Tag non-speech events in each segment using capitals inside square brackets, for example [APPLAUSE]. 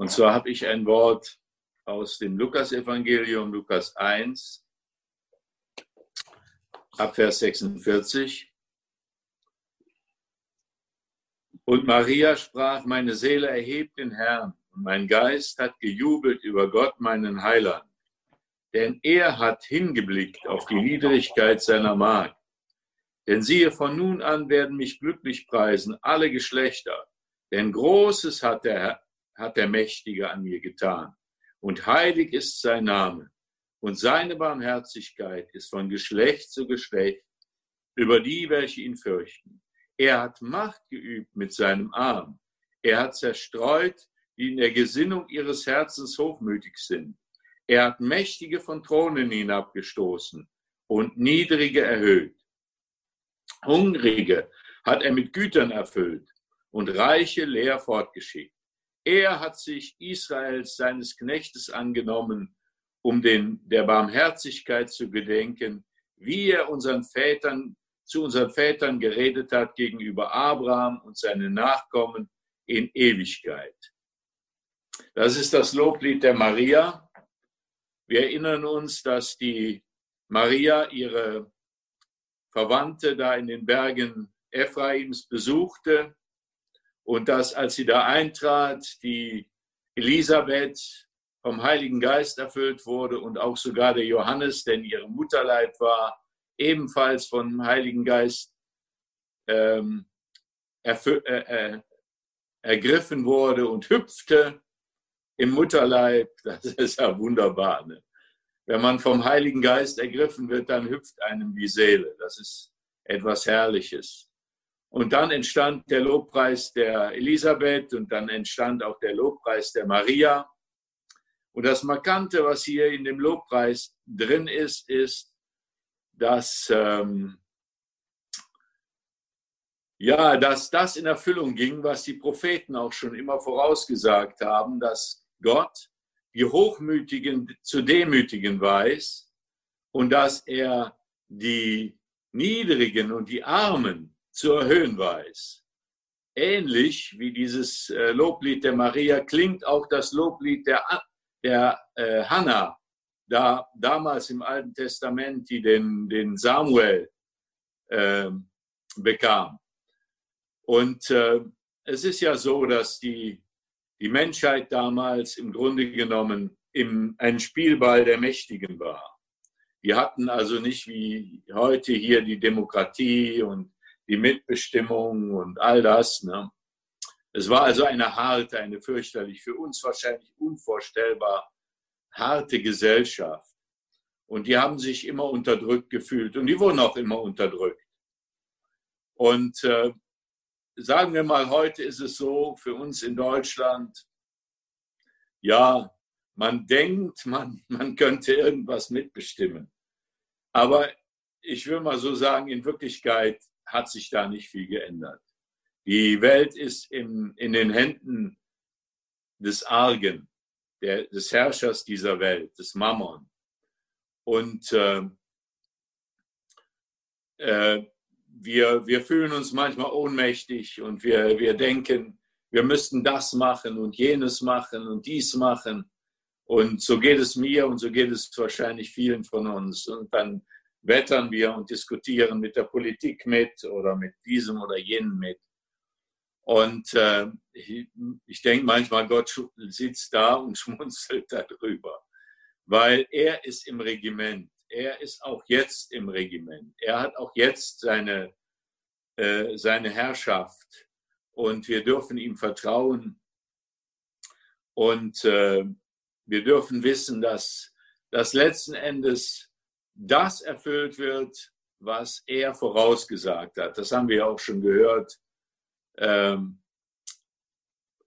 Und zwar habe ich ein Wort aus dem Lukas-Evangelium, Lukas 1, ab Vers 46. Und Maria sprach, meine Seele erhebt den Herrn und mein Geist hat gejubelt über Gott, meinen Heiland. Denn er hat hingeblickt auf die Niedrigkeit seiner Magd. Denn siehe, von nun an werden mich glücklich preisen alle Geschlechter. Denn Großes hat der, hat der Mächtige an mir getan. Und heilig ist sein Name. Und seine Barmherzigkeit ist von Geschlecht zu Geschlecht über die, welche ihn fürchten. Er hat Macht geübt mit seinem Arm. Er hat zerstreut, die in der Gesinnung ihres Herzens hochmütig sind. Er hat Mächtige von Thronen hinabgestoßen und Niedrige erhöht. Hungrige hat er mit Gütern erfüllt und Reiche leer fortgeschickt. Er hat sich Israels seines Knechtes angenommen, um den, der Barmherzigkeit zu gedenken, wie er unseren Vätern, zu unseren Vätern geredet hat gegenüber Abraham und seinen Nachkommen in Ewigkeit. Das ist das Loblied der Maria. Wir erinnern uns, dass die Maria ihre Verwandte da in den Bergen Ephraims besuchte und dass, als sie da eintrat, die Elisabeth vom Heiligen Geist erfüllt wurde und auch sogar der Johannes, der in ihrem Mutterleib war, ebenfalls vom Heiligen Geist ähm, äh, äh, ergriffen wurde und hüpfte im Mutterleib. [LAUGHS] Das ist ja wunderbar. Ne? Wenn man vom Heiligen Geist ergriffen wird, dann hüpft einem die Seele. Das ist etwas Herrliches. Und dann entstand der Lobpreis der Elisabeth und dann entstand auch der Lobpreis der Maria. Und das Markante, was hier in dem Lobpreis drin ist, ist, dass, ähm, ja, dass das in Erfüllung ging, was die Propheten auch schon immer vorausgesagt haben, dass Gott die Hochmütigen zu demütigen weiß und dass er die Niedrigen und die Armen zu erhöhen weiß. Ähnlich wie dieses äh, Loblied der Maria klingt auch das Loblied der, der äh, Hannah, da damals im Alten Testament, die den, den Samuel äh, bekam. Und äh, es ist ja so, dass die, die Menschheit damals im Grunde genommen im, ein Spielball der Mächtigen war. Die hatten also nicht wie heute hier die Demokratie und die Mitbestimmung und all das. Ne? Es war also eine harte, eine fürchterlich, für uns wahrscheinlich unvorstellbar harte Gesellschaft. Und die haben sich immer unterdrückt gefühlt und die wurden auch immer unterdrückt. Und äh, sagen wir mal, heute ist es so für uns in Deutschland, ja, man denkt, man, man könnte irgendwas mitbestimmen. Aber ich will mal so sagen, in Wirklichkeit hat sich da nicht viel geändert. Die Welt ist in, in den Händen des Argen, der, des Herrschers dieser Welt, des Mammon. Und äh, äh, wir, wir fühlen uns manchmal ohnmächtig und wir, wir denken, wir müssten das machen und jenes machen und dies machen. Und so geht es mir und so geht es wahrscheinlich vielen von uns. Und dann wettern wir und diskutieren mit der Politik mit oder mit diesem oder jenem mit. Und äh, ich, ich denke manchmal, Gott sitzt da und [LAUGHS] schmunzelt darüber, weil er ist im Regiment. Er ist auch jetzt im Regiment. Er hat auch jetzt seine, äh, seine Herrschaft und wir dürfen ihm vertrauen. Und äh, wir dürfen wissen, dass das letzten Endes das erfüllt wird, was er vorausgesagt hat. Das haben wir auch schon gehört. Ähm,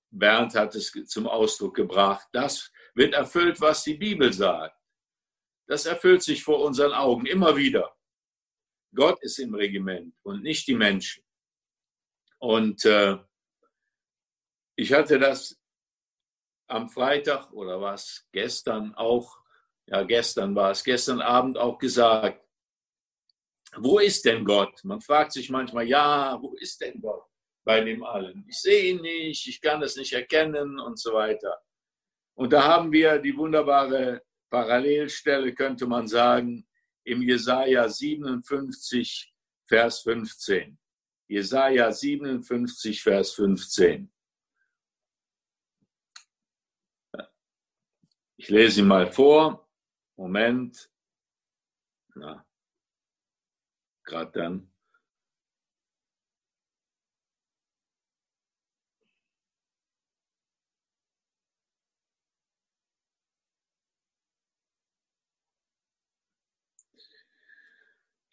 Bernd hat es zum Ausdruck gebracht. Das wird erfüllt, was die Bibel sagt. Das erfüllt sich vor unseren Augen immer wieder. Gott ist im Regiment und nicht die Menschen. Und äh, ich hatte das am Freitag oder was gestern auch ja gestern war es, gestern Abend auch gesagt, wo ist denn Gott? Man fragt sich manchmal, ja, wo ist denn Gott bei dem allen? Ich sehe ihn nicht, ich kann es nicht erkennen und so weiter. Und da haben wir die wunderbare Parallelstelle, könnte man sagen, im Jesaja 57, Vers 15. Jesaja 57, Vers 15. Ich lese ihn mal vor. Moment. Na, gerade dann.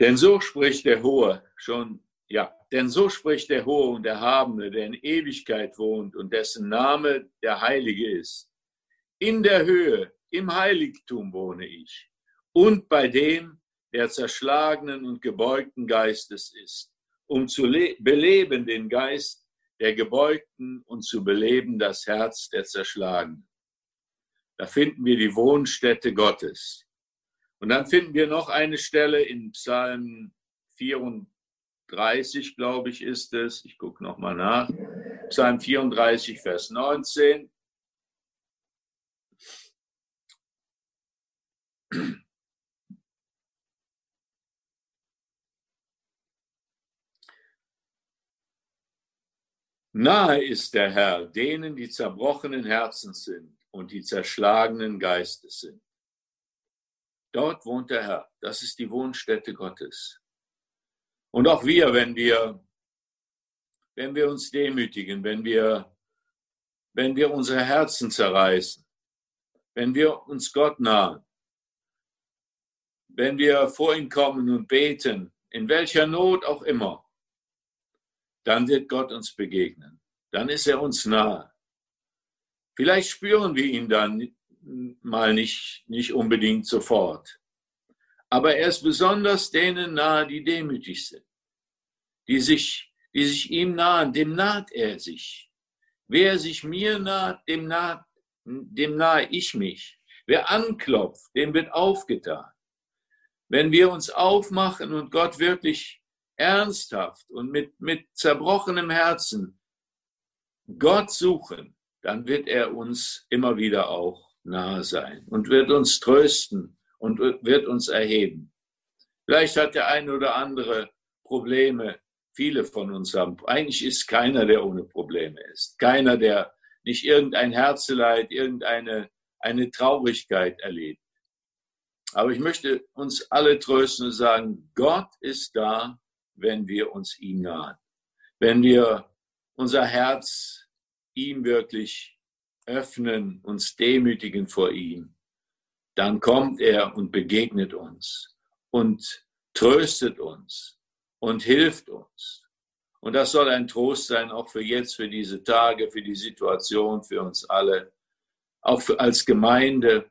Denn so spricht der Hohe, schon, ja, denn so spricht der Hohe und Erhabene, der in Ewigkeit wohnt und dessen Name der Heilige ist. In der Höhe, im Heiligtum wohne ich und bei dem, der zerschlagenen und gebeugten Geistes ist, um zu beleben den Geist der Gebeugten und zu beleben das Herz der Zerschlagenen. Da finden wir die Wohnstätte Gottes. Und dann finden wir noch eine Stelle in Psalm 34, glaube ich, ist es. Ich gucke nochmal nach. Psalm 34, Vers 19. Nahe ist der Herr denen, die zerbrochenen Herzen sind und die zerschlagenen Geistes sind. Dort wohnt der Herr. Das ist die Wohnstätte Gottes. Und auch wir, wenn wir, wenn wir uns demütigen, wenn wir, wenn wir unsere Herzen zerreißen, wenn wir uns Gott nahen, wenn wir vor ihn kommen und beten, in welcher Not auch immer, dann wird Gott uns begegnen. Dann ist er uns nahe. Vielleicht spüren wir ihn dann mal nicht, nicht unbedingt sofort. Aber er ist besonders denen nahe, die demütig sind, die sich, die sich ihm nahen, dem naht er sich. Wer sich mir naht, dem naht, dem nahe ich mich. Wer anklopft, dem wird aufgetan. Wenn wir uns aufmachen und Gott wirklich ernsthaft und mit, mit zerbrochenem Herzen Gott suchen, dann wird er uns immer wieder auch nahe sein und wird uns trösten und wird uns erheben. Vielleicht hat der eine oder andere Probleme. Viele von uns haben. Eigentlich ist keiner, der ohne Probleme ist. Keiner, der nicht irgendein Herzeleid, irgendeine eine Traurigkeit erlebt. Aber ich möchte uns alle trösten und sagen, Gott ist da, wenn wir uns ihm nahen. Wenn wir unser Herz ihm wirklich öffnen, uns demütigen vor ihm, dann kommt er und begegnet uns und tröstet uns und hilft uns. Und das soll ein Trost sein, auch für jetzt, für diese Tage, für die Situation, für uns alle, auch für, als Gemeinde.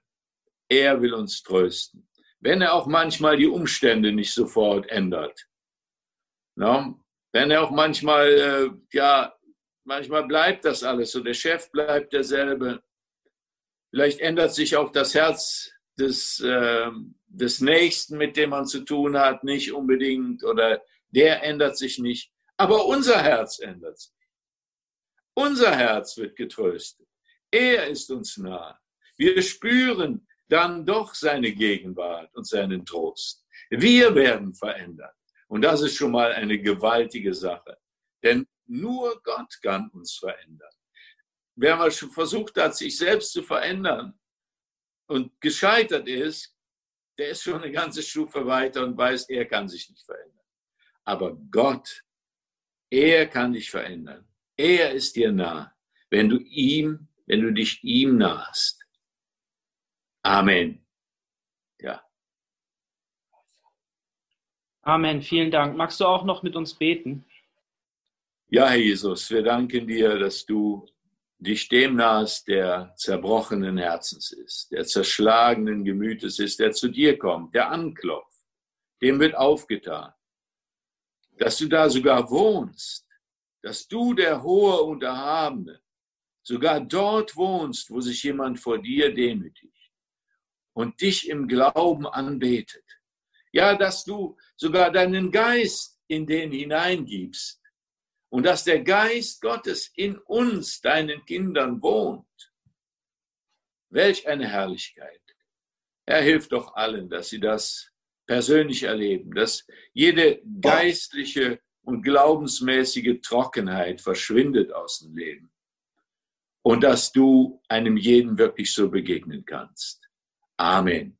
Er will uns trösten. Wenn er auch manchmal die Umstände nicht sofort ändert. No? Wenn er auch manchmal, äh, ja, Manchmal bleibt das alles so. Der Chef bleibt derselbe. Vielleicht ändert sich auch das Herz des, äh, des Nächsten, mit dem man zu tun hat, nicht unbedingt. Oder der ändert sich nicht. Aber unser Herz ändert sich. Unser Herz wird getröstet. Er ist uns nah. Wir spüren dann doch seine Gegenwart und seinen Trost. Wir werden verändert. Und das ist schon mal eine gewaltige Sache. Denn nur Gott kann uns verändern. Wer mal schon versucht hat, sich selbst zu verändern und gescheitert ist, der ist schon eine ganze Stufe weiter und weiß, er kann sich nicht verändern. Aber Gott, er kann dich verändern. Er ist dir nah, wenn du ihm, wenn du dich ihm nahst. Amen. Ja. Amen. Vielen Dank. Magst du auch noch mit uns beten? Ja, Herr Jesus, wir danken dir, dass du dich dem nahest, der zerbrochenen Herzens ist, der zerschlagenen Gemütes ist, der zu dir kommt, der anklopft, dem wird aufgetan, dass du da sogar wohnst, dass du der Hohe und Erhabene sogar dort wohnst, wo sich jemand vor dir demütigt und dich im Glauben anbetet. Ja, dass du sogar deinen Geist in den hineingibst, und dass der Geist Gottes in uns, deinen Kindern, wohnt. Welch eine Herrlichkeit. Er hilft doch allen, dass sie das persönlich erleben, dass jede geistliche und glaubensmäßige Trockenheit verschwindet aus dem Leben und dass du einem jeden wirklich so begegnen kannst. Amen.